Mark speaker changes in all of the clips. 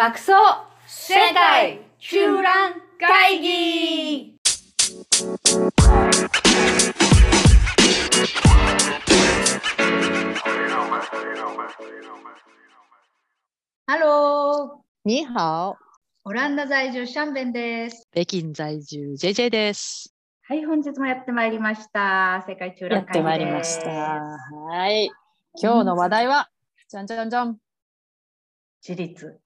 Speaker 1: 爆走世界中覧会議ハロー
Speaker 2: 你好、
Speaker 1: オランダ在住シャンベンです。
Speaker 2: 北京在住 JJ です。
Speaker 1: はい、本日もやってまいりました。世界中覧会議です。
Speaker 2: やってまいりました。はい。今日の話題は、じゃんじゃんじゃん。
Speaker 1: 自立。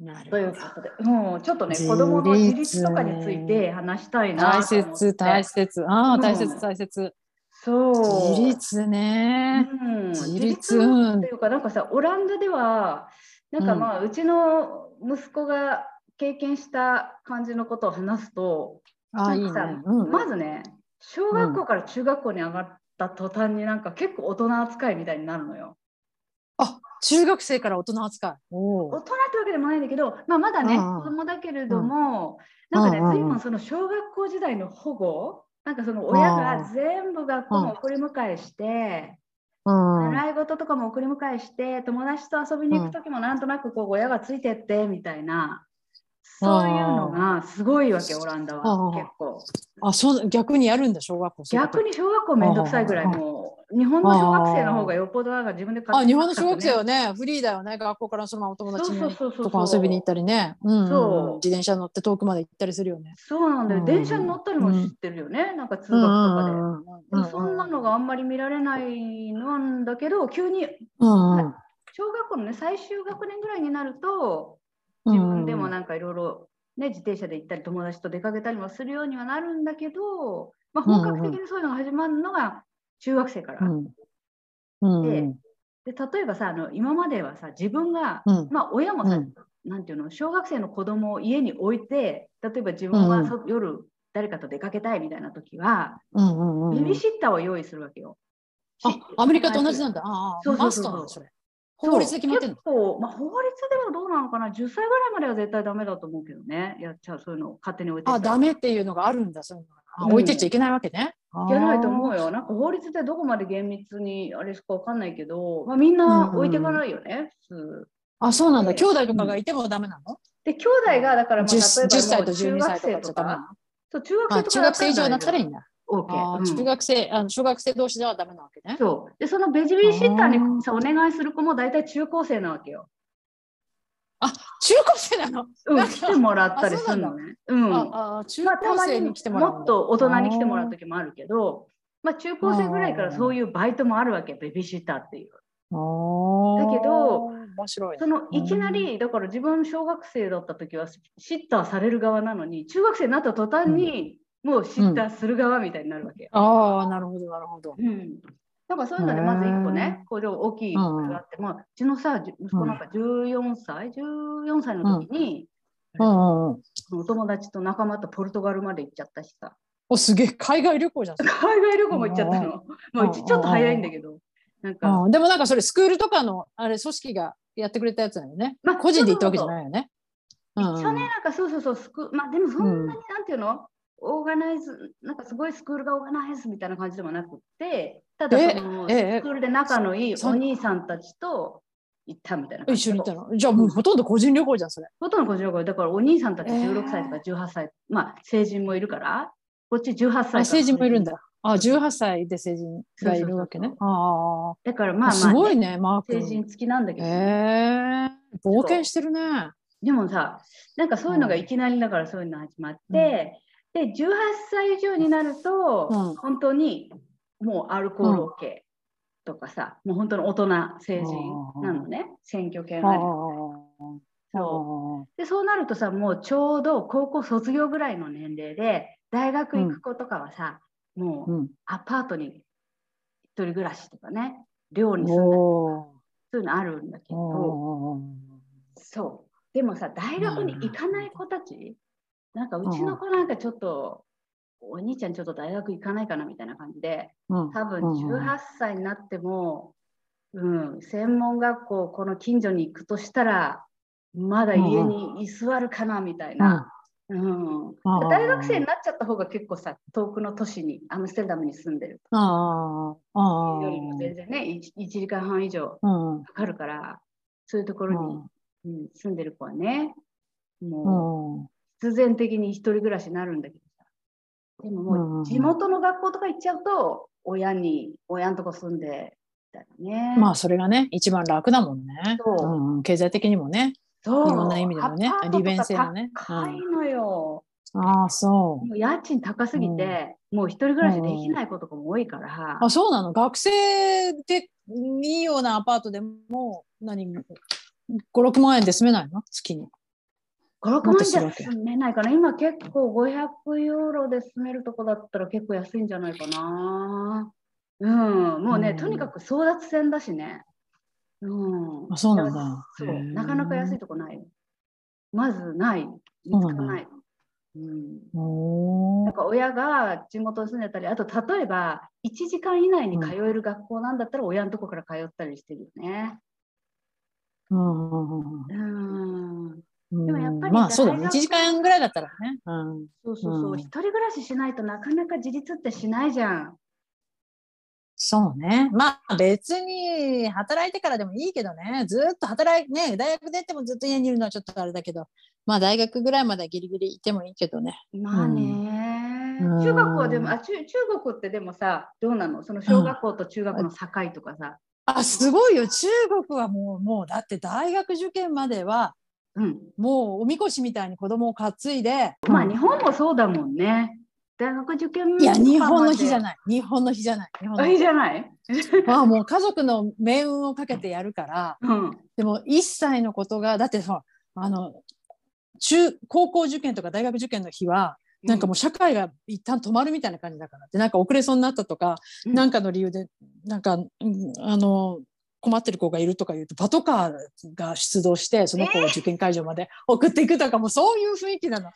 Speaker 2: なる
Speaker 1: ということで、もうちょっとね、子供の自立とかについて話したいな
Speaker 2: 大。切、大切。ああ、
Speaker 1: うん
Speaker 2: 大切、大切。
Speaker 1: そう。
Speaker 2: 自立ね。
Speaker 1: うん、
Speaker 2: 自立
Speaker 1: っていうか、なんかさ、オランダでは、なんかまあ、うちの息子が経験した感じのことを話すと、
Speaker 2: ああ、いいね
Speaker 1: なんかさ。
Speaker 2: うん
Speaker 1: まずね、小学校から中学校に上がった途端になんか結構大人扱いみたいになるのよ。
Speaker 2: あ、中学生から大人扱い。
Speaker 1: 大人ってわけでもないんだけど、まあ、まだね、子供だけれども、なんかね、
Speaker 2: うんうんうん。
Speaker 1: 随分その小学校時代の保護、なんかその親が全部学校に送り迎えして、
Speaker 2: うん。
Speaker 1: 習い事とかも送り迎えして、友達と遊びに行く時もなんとなくこう親がついてってみたいな、そういうのがすごいわけ、オランダは
Speaker 2: うん
Speaker 1: 結構。
Speaker 2: あ、そう、逆にやるんだ、小学校。
Speaker 1: 逆に小学校めんどくさいぐらい、
Speaker 2: うん
Speaker 1: もう日本の小学生の方がよっぽどなんか自分で買
Speaker 2: あ、日本の小学生
Speaker 1: は
Speaker 2: はね、フリーだよね。学校からそのままお友達にとか遊びに行ったりね。
Speaker 1: そう。
Speaker 2: 自転車乗って遠くまで行ったりするよね。
Speaker 1: そうなんだよ、
Speaker 2: うん。
Speaker 1: 電車に乗ったりも知ってるよね、なんか通学とかで。そんなのがあんまり見られないなんだけど、急に小学校のね、最終学年ぐらいになると、
Speaker 2: うん
Speaker 1: 自分でもなんかいろいろね、自転車で行ったり、友達と出かけたりもするようにはなるんだけど、まあ、本格的にそういうのが始まるのが中学生から。
Speaker 2: うんうん
Speaker 1: で
Speaker 2: うん
Speaker 1: で例えばさあの、今まではさ、自分が、
Speaker 2: うん
Speaker 1: まあ、親もさ、
Speaker 2: うん
Speaker 1: なんていうの、小学生の子供を家に置いて、例えば自分はそ、夜誰かと出かけたいみたいな時は、
Speaker 2: うんうんうん
Speaker 1: ベビーシッターを用意するわけよ。
Speaker 2: あ
Speaker 1: し
Speaker 2: アメリカと同じなんだ。ああ、
Speaker 1: そうそう
Speaker 2: マ
Speaker 1: そうそ
Speaker 2: れ。法律で決まってんの？
Speaker 1: 結構、まあ、法律ではどうなのかな、10歳ぐらいまでは絶対ダメだと思うけどね、やっちゃう、そういうのを勝手に置いてっ
Speaker 2: あ、
Speaker 1: たら
Speaker 2: ダメっていうのがあるんだ。そういうのがあ
Speaker 1: うん
Speaker 2: 置いてっちゃいけないわけね。
Speaker 1: いけないと思
Speaker 2: う。
Speaker 1: うよ。なんか法律でどこまで厳密にあれしかわかんないけど、まあ、みんな置いていかないよね、普通。
Speaker 2: あ、そうなんだ。
Speaker 1: で
Speaker 2: 兄弟とかがいてもダメなの？
Speaker 1: で、兄弟がだから、まあ、例え
Speaker 2: 10,
Speaker 1: ば
Speaker 2: 10歳と
Speaker 1: もう中
Speaker 2: 12歳
Speaker 1: 学生と
Speaker 2: とか
Speaker 1: そう中学生とか
Speaker 2: 学生以上になったらいい
Speaker 1: い
Speaker 2: んだ。
Speaker 1: OK
Speaker 2: 中学生、あの小学生同士ではダメなわけね。
Speaker 1: そう。で、そのベビーシッター
Speaker 2: あ
Speaker 1: に
Speaker 2: ー
Speaker 1: さお願いする子も大体中高生なわけよ。
Speaker 2: あ、中高生なの？
Speaker 1: うん、来てもらったりするのね。うん。
Speaker 2: ああ中
Speaker 1: まあ、た
Speaker 2: 高
Speaker 1: まに
Speaker 2: 生に来てもらうんだ
Speaker 1: もっと大人に来てもらう時もあるけど、まあ、中高生ぐらいからそういうバイトもあるわけ、ベビーシッターっていう。だけど
Speaker 2: 面白いね
Speaker 1: そのいきなり、だから自分小学生だった時はシッターされる側なのに、中学生になった途端にもうシッターする側みたいになるわけよ。
Speaker 2: ああ、なるほど、なるほど。
Speaker 1: うん。だからそういうので、まず一個ね、これ大きいことがあって、まあ、うちのさ、じ息子なんか14歳、14歳の時に、
Speaker 2: うんうんうん。
Speaker 1: お友達と仲間とポルトガルまで行っちゃったしさ。
Speaker 2: お、すげえ、海外旅行じゃん。
Speaker 1: 海外旅行も行っちゃったの。まあ、うちちょっと早いんだけど。なんか、
Speaker 2: うんでもなんかそれスクールとかのあれ組織がやってくれたやつだよね。
Speaker 1: まあ
Speaker 2: 個人で行ったわけじゃないよね。
Speaker 1: 一応ね、なんかそうそうそう、スクまあでもそんなに
Speaker 2: うん
Speaker 1: なんていうの、オーガナイズ、なんかすごいスクールがオーガナイズみたいな感じでもなくって、ただ
Speaker 2: え
Speaker 1: その、
Speaker 2: ええ
Speaker 1: スクールで仲のいい
Speaker 2: そ
Speaker 1: お兄さんたちと行ったみたいな
Speaker 2: 一緒に行ったの？じゃあもうほとんど個人旅行じゃん、それ。
Speaker 1: ほとんどこちらこれだからお兄さんたち
Speaker 2: えー
Speaker 1: 16歳とか18歳、まあ成人もいるから、こっち18歳
Speaker 2: 成人もいるんだ。あ、18歳で成人がいるわけね
Speaker 1: そう。
Speaker 2: あ
Speaker 1: だからまあ
Speaker 2: あ。す
Speaker 1: まあ、
Speaker 2: ごいね、マー
Speaker 1: 成
Speaker 2: ク。
Speaker 1: 人付きなんだけ
Speaker 2: へ
Speaker 1: ど、
Speaker 2: え冒険してるね。
Speaker 1: でもさ、なんかそういうのがいきなりだからそういうの始まって、で、18歳以上になると、
Speaker 2: うん。
Speaker 1: 本当にもうアルコール OK とかさ、もう本当の大人成人なのね、選挙権
Speaker 2: あ
Speaker 1: り。そう。でそうなるとさ、もうちょうど高校卒業ぐらいの年齢で、大学行く子とかはさ、もう
Speaker 2: うん。
Speaker 1: アパートに一人暮らしとかね、寮に住んだり
Speaker 2: お
Speaker 1: そういうのあるんだけ
Speaker 2: ー
Speaker 1: ど、
Speaker 2: お
Speaker 1: そう。でもさ、大学に行かない子たち、なんかうちの子なんかちょっと、お兄ちゃんちょっと大学行かないかなみたいな感じで、
Speaker 2: ー
Speaker 1: 多分
Speaker 2: うんうん。
Speaker 1: 18歳になっても、うん、専門学校、この近所に行くとしたら、まだ家に居座るかなみたいな。うん。
Speaker 2: あー
Speaker 1: 大学生になっちゃった方が結構さ、遠くの都市に、アムステルダムに住んでる
Speaker 2: ああ、ああ。
Speaker 1: よりも全然ね、1, 時間半以上
Speaker 2: うん。
Speaker 1: かかるから、そういうところにうん、住んでる子はね、もう必然的に一人暮らしになるんだけどさ。でももう地元の学校とか行っちゃうと、親に、親のとこ住んで、ね。
Speaker 2: まあそれがね、一番楽だもんね。
Speaker 1: そう
Speaker 2: うん、経済的にもね。
Speaker 1: そう
Speaker 2: いろんな意味でもね利便性のね
Speaker 1: 高いのよ。
Speaker 2: ああ、そ
Speaker 1: もう家賃高すぎて、もう一人暮らしできない子とかも多いから
Speaker 2: う。、あ、そうなの？学生でいいようなアパートでも、何、5、6万円で住めないの？月に。
Speaker 1: 5、6
Speaker 2: もっ
Speaker 1: 万じゃ住めないかな。今結構500ユーロで住めるとこだったら結構安いんじゃないかな。うん、もうね、
Speaker 2: うん
Speaker 1: とにかく争奪戦だしね。うん。
Speaker 2: あそうなんだ
Speaker 1: そうなかなか安いとこない。まずない。見つかない。うん。なんか親が地元に住んでたり、あと例えば1時間以内に通える学校なんだったら親のとこから通ったりしてるよね。
Speaker 2: うん
Speaker 1: でもやっぱり
Speaker 2: まあそうだね。
Speaker 1: 大学
Speaker 2: 1時間ぐらいだったらね。うん。
Speaker 1: そうそうそう。
Speaker 2: うん
Speaker 1: 一人暮らししないとなかなか自立ってしないじゃん。
Speaker 2: そうね。まあ別に働いてからでもいいけどね。ずっと働いね、大学出てもずっと家にいるのはちょっとあれだけど、まあ大学ぐらいまではギリギリいてもいいけどね。
Speaker 1: まあね、
Speaker 2: うん
Speaker 1: 中学校はでもあ中中国ってでもさどうなの？その小学校と中学の境とかさ、
Speaker 2: あ、すごいよ。中国はもう、もうだって大学受験までは、
Speaker 1: うん、
Speaker 2: もうおみこしみたいに子供を担いで、
Speaker 1: まあ日本もそうだもんね。大学受験
Speaker 2: いや、日本の日じゃ
Speaker 1: い
Speaker 2: ない。日本の日じゃない。日本の日。
Speaker 1: じゃない、
Speaker 2: まあもう家族の命運をかけてやるから、
Speaker 1: うん、
Speaker 2: でも一切のことが、だってさ、あの、中、高校受験とか大学受験の日は、なんかもう社会が一旦止まるみたいな感じだから。で、なんか遅れそうになったとか、
Speaker 1: うん。
Speaker 2: なんかの理由で、なんか、うんあの、困ってる子がいるとか言うと、パトカーが出動して、その子を受験会場まで送っていくとか、もうそういう雰囲気なの。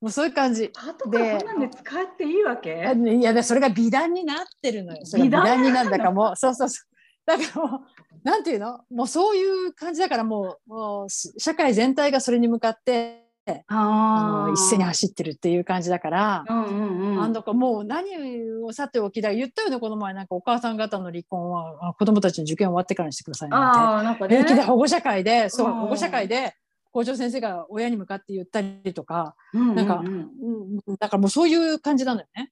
Speaker 2: もうそういう感じ。
Speaker 1: パトカーそんなんで使っていいわけ？
Speaker 2: あいや、でそれが美談になってるのよ。それが美
Speaker 1: 美談
Speaker 2: 談になるんだからもう、そうそうそう。だからもう、なんていうの？もうそういう感じだからもう、もうし社会全体がそれに向かって、あ一斉に走ってるっていう感じだから、
Speaker 1: うんうんうん。
Speaker 2: あんだかもう何をさておきだ言ったよねこの前。なんかお母さん方の離婚はあ子供たちの受験終わってからにしてくださいなん
Speaker 1: あーなんか
Speaker 2: て
Speaker 1: ね。
Speaker 2: 平気で保護者会でそう
Speaker 1: うん
Speaker 2: 保護者会で校長先生が親に向かって言ったりとか、
Speaker 1: うん
Speaker 2: なんか
Speaker 1: うん。うん
Speaker 2: うん、だからもうそういう感じなのよね。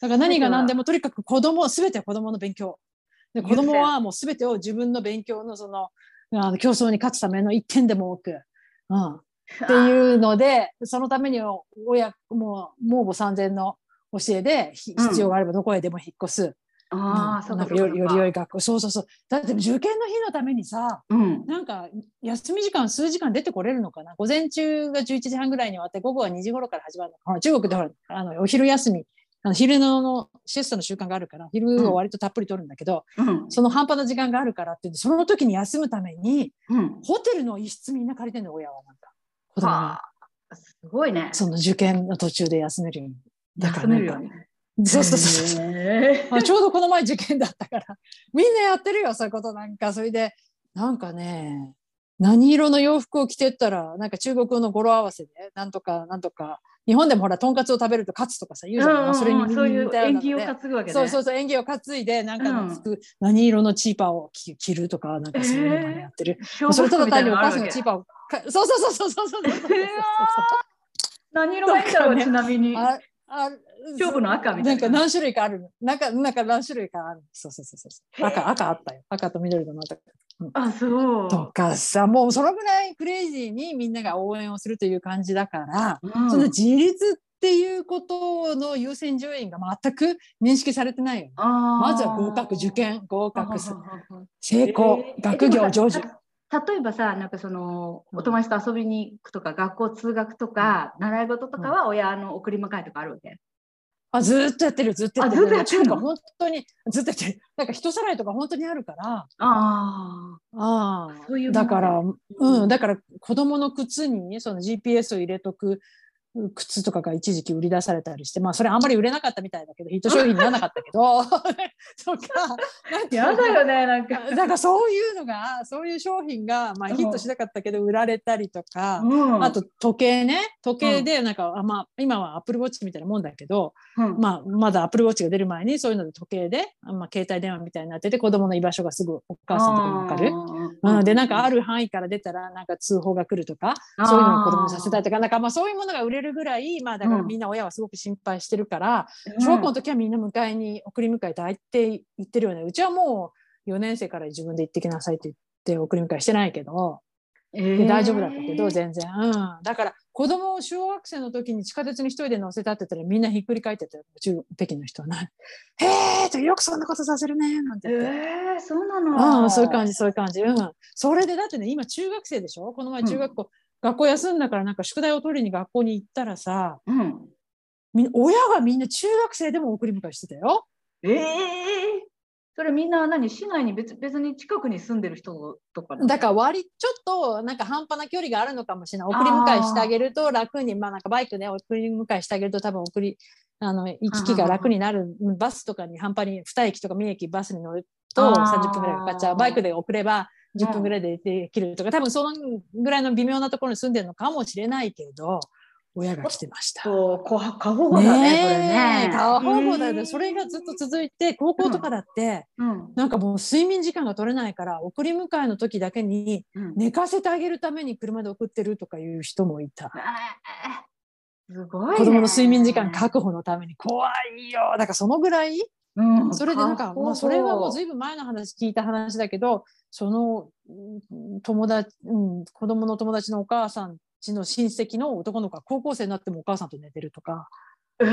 Speaker 2: だから何が何でもとにかく子供全ては子供の勉強。で子供はもう全てを自分の勉強のそのあの競争に勝つための一点でも多く、うん、っていうので、そのためには親、もう、盲母三千の教えで、必要があればどこへでも引っ越す。
Speaker 1: ああ、
Speaker 2: うん
Speaker 1: そうか
Speaker 2: なんかよより良い学校。そうそうそう。だって受験の日のためにさ、
Speaker 1: うん。
Speaker 2: なんか休み時間数時間出てこれるのかな？午前中が11時半ぐらいに終わって、午後は2時頃から始まるのかな？中国でほら、あの、お昼休み、あの昼ののシエスタの習慣があるから、昼を割とたっぷり取るんだけど、
Speaker 1: うん。
Speaker 2: その半端な時間があるからって言って、その時に休むために、
Speaker 1: うん。
Speaker 2: ホテルの一室みんな借りてんの、親はなんか。子供が
Speaker 1: はあ、すごいね。
Speaker 2: その受験の途中で休めるように。だからなんか。そうそうそうそう。ちょうどこの前受験だったから、みんなやってるよ、そういうことなんか。それで、なんかね、何色の洋服を着てったら、なんか中国語の語呂合わせで、なんとか、なんとか、日本でもほら、とんかつを食べると勝つとかさ、言うじゃん。まあそれに
Speaker 1: うんうんそういう縁起を担ぐわけね。
Speaker 2: そうそうそう、演技を担いで、なんかの服、何色のチーパーを着着るとか、なんかそういうのやってる。
Speaker 1: 勝
Speaker 2: それただ単にお母さんがチーパーをか、そうそうそうそうそうそうそうそうそう
Speaker 1: 何色がいいんだろう、
Speaker 2: ね
Speaker 1: ちなみに。
Speaker 2: ああ
Speaker 1: 勝負の赤みたいな
Speaker 2: なんか何種類かある。なんか、なんか何種類かある。そうそうそうそう。赤、赤あったよ。赤と緑のまた。
Speaker 1: あ、そう。
Speaker 2: とかさ、もうそのぐらいクレイジーにみんなが応援をするという感じだから、
Speaker 1: うん
Speaker 2: その自立っていうことの優先順位が全く認識されてないよね。ま
Speaker 1: ま
Speaker 2: ずは合格、受験、合格する、
Speaker 1: る。
Speaker 2: 成功、
Speaker 1: えー
Speaker 2: 学業、成就。。
Speaker 1: 例えばさ、なんかそのお友達と遊びに行くとか、学校通学とか、習い事とかは親の送り迎えとかあるわけ？
Speaker 2: あ、ずーっとやってる、ずっとやってる。
Speaker 1: あずっとやってる
Speaker 2: 本当に、ずっとやってる。なんか人さらいとか本当にあるから、
Speaker 1: ああ。
Speaker 2: ああ、
Speaker 1: そういう
Speaker 2: だから、うん、だから子供の靴にその GPS を入れとく靴とかが一時期売り出されたりして、まあそれあんまり売れなかったみたいだけど、ヒット商品にならなかったけど、とか、なん
Speaker 1: やだよね、なんか。
Speaker 2: だからそういうのが、そういう商品が、まあヒットしなかったけど売られたりとか、
Speaker 1: うん、
Speaker 2: あと時計ね、時計でなんか、あまあ今はアップルウォッチみたいなもんだけど、
Speaker 1: うん、
Speaker 2: まあまだアップルウォッチが出る前にそういうので時計で、まあ携帯電話みたいになってて、子供の居場所がすぐお母さんとかにわかる。うん、で、なんかある範囲から出たら、なんか通報が来るとか、そういうのを子供にさせたいとか、なんかまあそういうものが売れるぐらい、まあだからみんな親はすごく心配してるから、うん、小学校の時はみんな迎えに、送り迎え抱いて言ってるよね。うちはもう4年生から自分で行ってきなさいって言って送り迎えしてないけど、えー、大丈夫だったけど、全然。うん。だから子供を小学生の時に地下鉄に一人で乗せたって言ったらみんなひっくり返ってたよ。中北京の人はね。へえとよくそんなことさせるねなんて言って。
Speaker 1: えー、そうなの？
Speaker 2: うん、そういう感じ、そういう感じ。うん。それでだってね、今中学生でしょ？この前中学校、うん、学校休んだからなんか宿題を取りに学校に行ったらさ、
Speaker 1: うん、
Speaker 2: 親がみんな中学生でも送り迎えしてたよ。
Speaker 1: ええー、それみんな何市内に別別に近くに住んでる人とか
Speaker 2: だから割ちょっとなんか半端な距離があるのかもしれない。送り迎えしてあげると楽にまあなんかバイクで送り迎えしてあげると多分送りあの行き来が楽になる。バスとかに半端に2駅とか3駅バスに乗ると30分ぐらいかかっちゃう。バイクで送れば10分ぐらいでできるとか、多分そのぐらいの微妙なところに住んでるのかもしれないけど親が来てました。
Speaker 1: そう、過保護だね、ねこれね。
Speaker 2: 過保護だよね。それがずっと続いて、高校とかだって、
Speaker 1: うんうん、
Speaker 2: なんかもう睡眠時間が取れないから、送り迎えの時だけに寝かせてあげるために車で送ってるとかいう人もいた。
Speaker 1: すごい、ね、
Speaker 2: 子供の睡眠時間確保のために怖いよ。だからそのぐらい、
Speaker 1: うん、
Speaker 2: それでなんか、まあ、それはもうずいぶん前の話聞いた話だけど、その友達、うん、子供の友達のお母さんちの親戚の男の子が高校生になってもお母さんと寝てるとか。
Speaker 1: えー、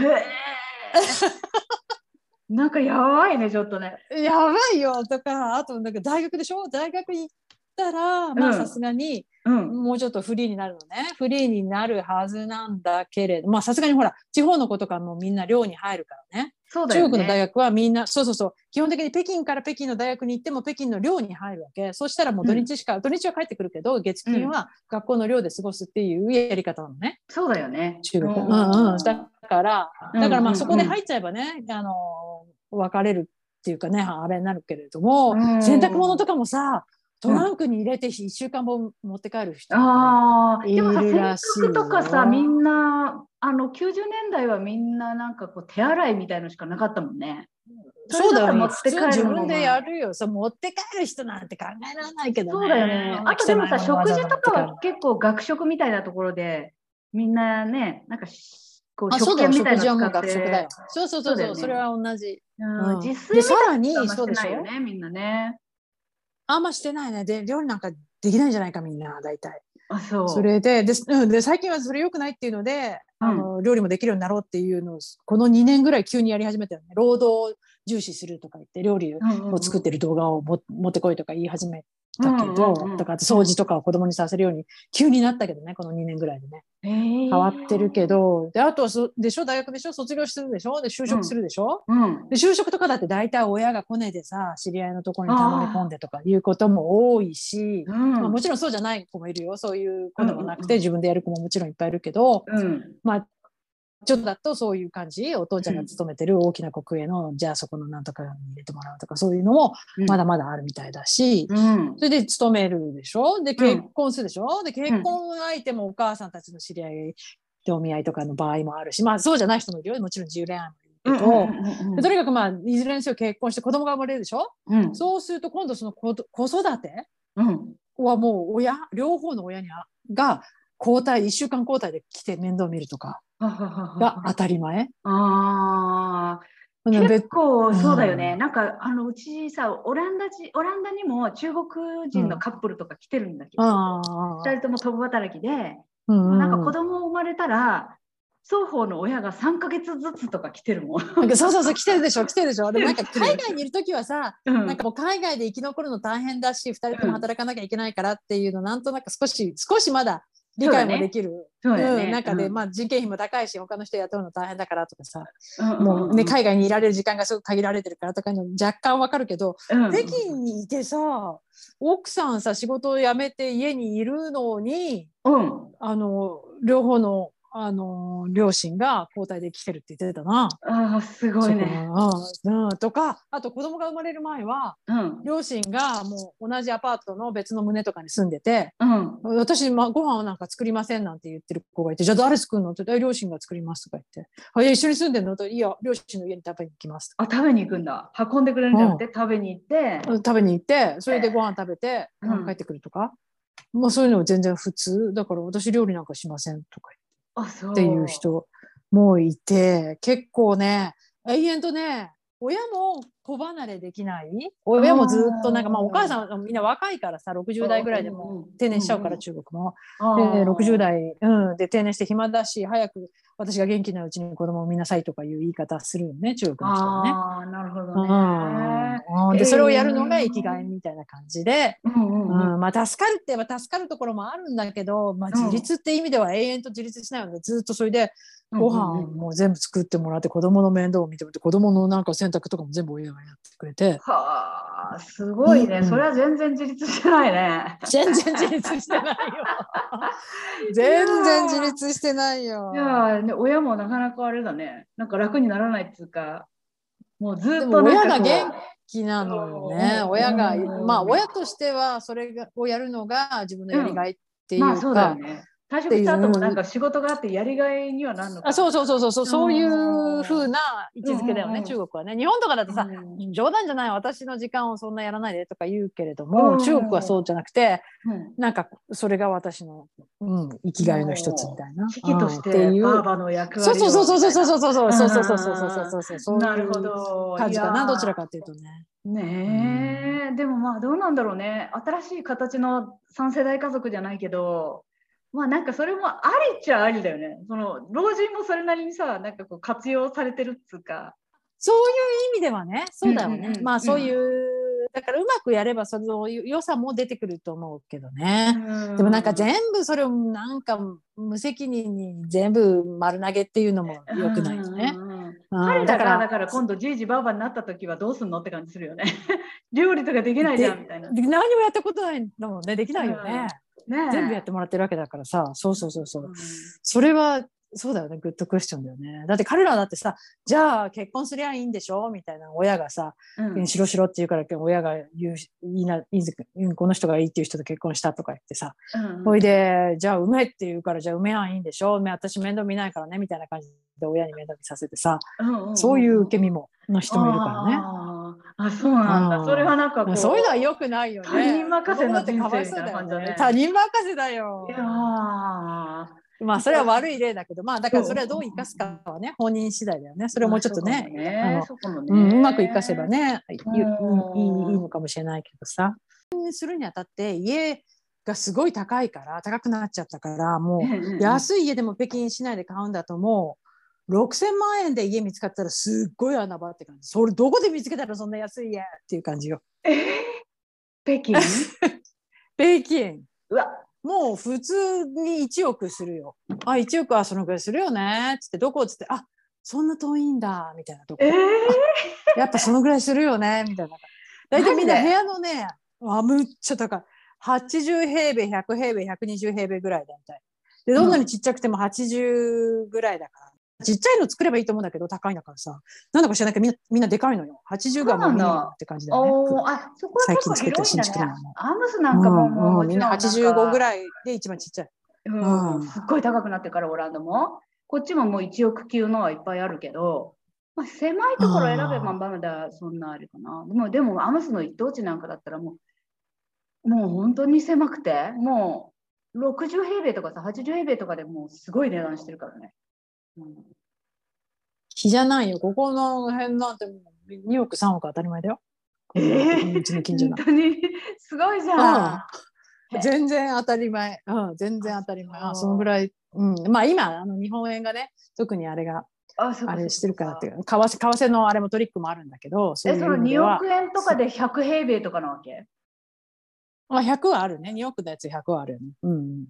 Speaker 1: なんかやばいねちょっとね。
Speaker 2: やばいよとかあとなんか大学でしょ？大学行ったらまあさすがにもうちょっとフリーになるのね、フリーになるはずなんだけれどまあさすがにほら地方の子とかもみんな寮に入るからね。
Speaker 1: そうだよね、
Speaker 2: 中国の大学はみんなそうそうそう。基本的に北京から北京の大学に行っても北京の寮に入るわけ。そしたらもう土日しか、うん、土日は帰ってくるけど月金は学校の寮で過ごすっていうやり方なのね、
Speaker 1: そうだよね。
Speaker 2: 中国、うん。うんうん、だからだからまあそこで入っちゃえばね、あの別れるっていうかねあれになるけれども、
Speaker 1: うん。
Speaker 2: 洗濯物とかもさトランクに入れて1週間分持って帰る人、
Speaker 1: ああ、
Speaker 2: い
Speaker 1: でもさ、
Speaker 2: るらしいよ。
Speaker 1: 洗濯とかさ、みんな、あの、90年代はみんななんかこう手洗いみたいのしかなかったもんね。
Speaker 2: そうだよね。
Speaker 1: 持って帰るのが
Speaker 2: 普通自分でやるよ。そう持って帰る人なんて考えられないけどね。
Speaker 1: そうだよね。あとでもさ、食事とかは結構学食みたいなところで、みんなね、なんかし、こう。食券みたいなの使って
Speaker 2: 学食だよ。そうそうそうそう
Speaker 1: ね
Speaker 2: それは同じ。
Speaker 1: うん
Speaker 2: うん
Speaker 1: 自炊
Speaker 2: さらにそうで
Speaker 1: よね、みんなね。
Speaker 2: あんましてないね。で、料理なんかできないんじゃないか、みんな、大体。
Speaker 1: あ、そう。
Speaker 2: それで、で、うん、で最近はそれ良くないっていうので、あの、料理もできるようになろうっていうのを、この2年ぐらい急にやり始めたよね。労働を重視するとか言って、料理を作ってる動画をも持ってこいとか言い始めたけど、
Speaker 1: うんうん。うん
Speaker 2: とか、あと掃除とかを子供にさせるように急になったけどね、この2年ぐらいでね。
Speaker 1: 変
Speaker 2: 変わってるけど、で、あとはそ、でしょ大学でしょ卒業するでしょ？で、就職するでしょ、
Speaker 1: うん。
Speaker 2: で就職とかだって大体親がコネでさ知り合いのところに頼み込んでとかいうことも多いし、
Speaker 1: うん。
Speaker 2: まあ、もちろんそうじゃない子もいるよ。そういう子でもなくて、
Speaker 1: うんうんうん。
Speaker 2: 自分でやる子ももちろんいっぱいいるけど、
Speaker 1: うん。
Speaker 2: まあちょっとだとそういう感じお父ちゃんが勤めてる大きな国営の、じゃあそこのなんとかに入れてもらうとかそういうのも
Speaker 1: うん。
Speaker 2: まだまだあるみたいだし、
Speaker 1: うん。
Speaker 2: それで勤めるでしょ？で結婚するでしょ、で結婚相手もお母さんたちの知り合いでお見合いとかの場合もあるしまあそうじゃない人もいるよもちろん自由恋愛もいるけど、でとにかくまあいずれにせよ結婚して子供が生まれるでしょ、
Speaker 1: うん。
Speaker 2: そうすると今度その子子育て
Speaker 1: うん。
Speaker 2: はもう親両方の親にあが交代1週間交代で来て面倒見るとかが当たり前。
Speaker 1: あ結構そうだよね、
Speaker 2: うん
Speaker 1: なんかあのうちさオランダ人オランダにも中国人のカップルとか来てるんだけど、
Speaker 2: あ
Speaker 1: 二人とも共働きで、
Speaker 2: うん
Speaker 1: なんか子供生まれたら双方の親が3ヶ月ずつとか来てるもん。
Speaker 2: そうそうそう来てるでしょ来てるでしょ。でもなんか海外にいる時はさ
Speaker 1: うん。
Speaker 2: なんかもう海外で生き残るの大変だし2人とも働かなきゃいけないからっていうのなんとなく少し少しまだ理解もできる。
Speaker 1: そう
Speaker 2: ん、中で、
Speaker 1: うん。
Speaker 2: まあ、人件費も高いし他の人雇うの大変だからとかさ、
Speaker 1: うん。
Speaker 2: もうね、海外にいられる時間がすごく限られてるからとかいうの若干わかるけど、
Speaker 1: うん。
Speaker 2: 北京にいてさ奥さんさ仕事を辞めて家にいるのに
Speaker 1: うん。
Speaker 2: あの両方のあの両親が交代で来てるって言ってたな。
Speaker 1: ああすごいね。
Speaker 2: うん、とかあと子供が生まれる前は、
Speaker 1: うん、
Speaker 2: 両親がもう同じアパートの別の棟とかに住んでて、
Speaker 1: うん、
Speaker 2: 私、まあ、ご飯なんか作りませんなんて言ってる子がいてじゃあ誰作るのって両親が作りますとか言って。あいや一緒に住んでるの？と。いや両親の家に食べに行きます
Speaker 1: あ食べに行くんだ。運んでくれるんじゃなくて、食べに行って。
Speaker 2: 食べに行ってそれでご飯食べて、帰ってくるとか、まあ、そういうのは全然普通。だから私料理なんかしませんとかってっていう人もいて結構ね永遠とね親も子離れできない？親もずっとなんかまあお母さんみんな若いからさ60代ぐらいでも定年しちゃうから中国も。で60代、うん、で定年して暇だし早く私が元気なうちに子供を産みなさいとかいう言い方するよね中国の人はね。
Speaker 1: あなるほどね、
Speaker 2: うん、でそれをやるのが生きがいみたいな感じで、うんまあ、助かるって言えば助かるところもあるんだけど、まあ、自立って意味では永遠と自立しないのでずっとそれでご飯も全部作ってもらって子供の面倒を見てもらって子供のなんか洗濯とかも全部親がやってくれて。
Speaker 1: はあすごいね、うん、それは全然自立してないね。
Speaker 2: 全然自立してないよ。全然自立してないよ。
Speaker 1: いやね、親もなかなかあれだね。なんか楽にならないっていうか、もうずっと
Speaker 2: 親が元気なのよね。親が、まあ親としてはそれをやるのが自分のやりがいっていうか、うんまあ、そうだよね。
Speaker 1: 退職した後もなんか仕事があってやりがいにはなるのか
Speaker 2: あそうそうそうそうそうそういうふうな位置づけだよね、中国はね。日本とかだとさ、冗談じゃない私の時間をそんなやらないでとか言うけれども、中国はそうじゃなくて、なんかそれが私の、うん、生きがいの一つみたいな。
Speaker 1: 危機としてバーバの役割
Speaker 2: そうそうそうそうそうそうそうそうそうそうそうそうそうそうなるほど感じかなどちらかっていうとね。
Speaker 1: ねえ、でもまあどうなんだろうね新しい形の3世代家族じゃないけどまあなんかそれもありっちゃありだよね。その老人もそれなりにさ、なんかこう活用されてるっつうか。
Speaker 2: そういう意味ではね、そうだよね。うんうん、まあそういう、だからうまくやればその良さも出てくると思うけどね。でもなんか全部それをなんか無責任に全部丸投げっていうのも良くないよね。
Speaker 1: 彼だからだから今度じいじばあばになった時はどうすんのって感じするよね。料理とかできないじゃんみたいな。何
Speaker 2: もやったことないんだもんね。できないよね。ね、全部やってもらってるわけだからさ。そうそうそうそう、うん、それはそうだよね。グッドクエスチョンだよね。だって彼らだってさじゃあ結婚すりゃいいんでしょ？みたいな親がさ「うん、しろしろ」って言うから親が言ういいないいこの人がいいっていう人と結婚したとか言ってさ、うん、ほいでじゃあ産めって言うからじゃあ産めやいいんでしょ？私面倒見ないからねみたいな感じで親に面倒見させてさ、うんうん、そういう受け身もの人もいるからね。
Speaker 1: あそうなんだ。それはなんか
Speaker 2: そういうのはよくないよね。他
Speaker 1: 人任せの人生みたいな感じだね。他
Speaker 2: 人任せだよ。いやまあそれは悪い例だけど、まあだからそれはどう生かすかはね、本人次第だよね。それをもうちょっとね、ねうまく生かせばねいい、いいのかもしれないけどさ。するにあたって家がすごい高いから高くなっちゃったからもう安い家でも北京市内で買うんだともう6000万円で家見つかったらすっごい穴場って感じそれどこで見つけたらそんな安い家っていう感じよ。
Speaker 1: えー、北京？
Speaker 2: 北京うわもう普通に1億するよ。あ、1億はそのぐらいするよね。つって、どこっつって、あ、そんな遠いんだ、みたいなとこ。えー、やっぱそのぐらいするよね、みたいな。大体みんな部屋のね、あ、むっちゃ高い。80平米、100平米、120平米ぐらいだみたい。で、どんなにちっちゃくても80ぐらいだから。ちっちゃいの作ればいいと思うんだけど、高いんだからさ。なんだか知らないけど、みんなみんなでかいのよ。80がもういいって感じだよね。
Speaker 1: あ、そこは最近作った新築
Speaker 2: な
Speaker 1: の。アームスなんかもも
Speaker 2: う、うん、みんな85ぐらいで一番ちっちゃい。
Speaker 1: うん、すっごい高くなってからオランダも。こっちももう1億級のはいっぱいあるけど、まあ、狭いところ選べばまだそんなあれかな。でも、でもアムスの一等地なんかだったらもう、もう本当に狭くて、もう60平米とかさ、80平米とかでもうすごい値段してるからね。
Speaker 2: 日じゃないよ。ここの辺なんてもう2億、3億当たり前だよ。
Speaker 1: えー、うちの近所の。本当に？すごいじゃ
Speaker 2: ん。全然当たり前。うん、全然当たり前。あそのぐらい。うん、まあ今、あの日本円がね、特にあれが。ああれしてるからっていう為替為替のあれもトリックもあるんだけど
Speaker 1: そえその2億円とかで100平米とかなわけ？
Speaker 2: まあ100はあるね2億のやつ100はあるよね、うん、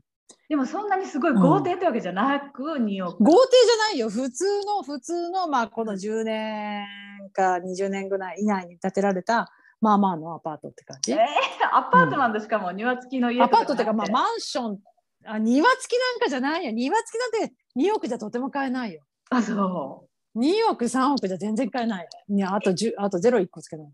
Speaker 1: でもそんなにすごい豪邸ってわけじゃなく、うん、2億。
Speaker 2: 豪邸じゃないよ。普通の、普通の、まあ、この10年か20年ぐらい以内に建てられた、まあまあのアパートって感じ。えー、
Speaker 1: アパートなんでしか？も庭付きの家
Speaker 2: アパートっていうか、まあマンション、あ庭付きなんかじゃないよ。庭付きなんて2億じゃとても買えないよ。
Speaker 1: あ、そ
Speaker 2: 2億、3億じゃ全然買えない。いや、あと10、あとゼロ1個つけない。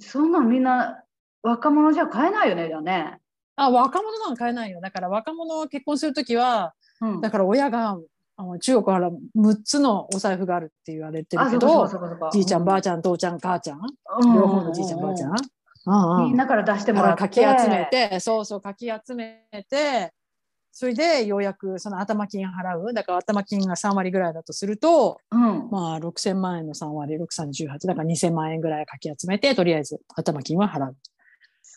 Speaker 1: そんなんみんな若者じゃ買えないよね、じゃあね。
Speaker 2: あ、若者なんか買えないよ。だから若者は結婚するときは、
Speaker 1: うん。
Speaker 2: だから親があの中国から6つのお財布があるって言われてる
Speaker 1: あ、
Speaker 2: けど。じいちゃん、ばあ
Speaker 1: ち
Speaker 2: ちゃん、父ちゃん、母ちゃん、
Speaker 1: ゃん
Speaker 2: 両方のじいちゃん、ばあちゃん。うんうん
Speaker 1: みんなから出して
Speaker 2: だ
Speaker 1: もって。
Speaker 2: かららかき集めて、そうそう、かき集めて、それでようやくその頭金払う。だから頭金が3割ぐらいだとすると、
Speaker 1: うん。
Speaker 2: まあ6000万円の3割、6、3、18、だから2000万円ぐらいかき集めて、とりあえず頭金は払う。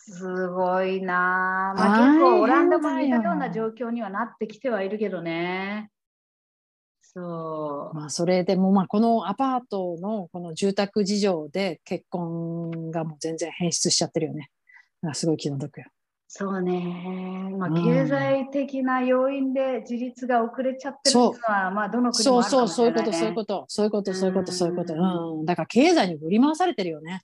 Speaker 1: すごいなあ。まあ、結構オランダも似た
Speaker 2: だよ
Speaker 1: ような状況にはなってきてはいるけどね。そう。
Speaker 2: まあそれでもまあこのアパートのこの住宅事情で結婚がもう全然変質しちゃってるよね。すごい気の毒よ。
Speaker 1: そうね。まあ、
Speaker 2: うん
Speaker 1: 経済的な要因で自立が遅れちゃってるのは、まあ、どの国も
Speaker 2: そうそう、そういうこと。そういうこと、そういうこと、そういうこと、そういうこと。
Speaker 1: うん
Speaker 2: うん。だから経済に振り回されてるよね。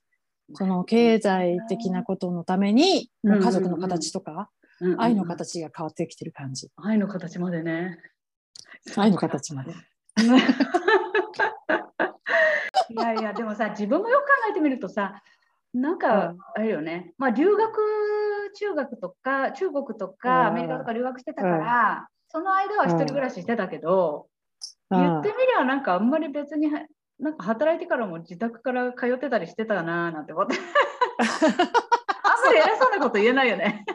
Speaker 2: その経済的なことのために、もう家族の形とか、愛の。形が変わってきてる感じ。
Speaker 1: 愛の形までね。
Speaker 2: 愛の形まで。
Speaker 1: いやいや、でもさ、自分もよく考えてみるとさ、なんか
Speaker 2: うん、
Speaker 1: あれよね、まあ、留学、中学とか、中国と
Speaker 2: うん
Speaker 1: か、アメリカとか留学してたから、その間は一人暮らししてたけど、言ってみりゃ、なんかあんまり別に、なんか働いてからも自宅から通ってたりしてたななんて思って。あんまり偉そうなこと言えないよね。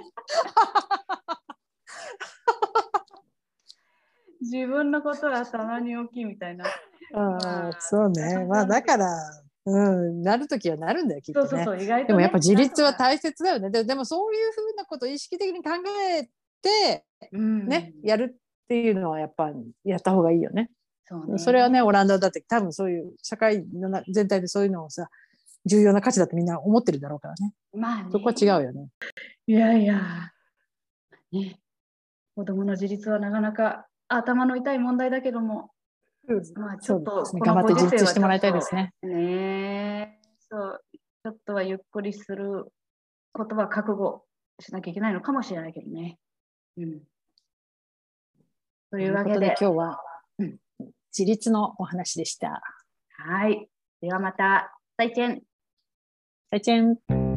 Speaker 1: 自分のことは棚に大きいみたいな。
Speaker 2: ああ、そうね。まあだから、うん、なるときはなるんだよ、きっとね。
Speaker 1: そうそうそう、意外と、ね。
Speaker 2: でもやっぱ自立は大切だよね。ででもそういうふうなことを意識的に考えて、
Speaker 1: うん
Speaker 2: ね、やるっていうのはやっぱやった方がいいよね。
Speaker 1: そうね
Speaker 2: それはね、オランダだって多分そういう社会のな全体でそういうのをさ、重要な価値だってみんな思ってるだろうからね。
Speaker 1: まあね、
Speaker 2: そこは違うよね。
Speaker 1: いやいや、ね、子供の自立はなかなか頭の痛い問題だけども、まあちょっと
Speaker 2: ね頑張って自立してもらいたいですね。
Speaker 1: ねえそう、ちょっとはゆっくりすることは覚悟しなきゃいけないのかもしれないけどね。うん。と
Speaker 2: と
Speaker 1: いうわけで、
Speaker 2: 今日は、
Speaker 1: うん
Speaker 2: 自立のお話でした。
Speaker 1: はい。ではまた、再见。
Speaker 2: 再见。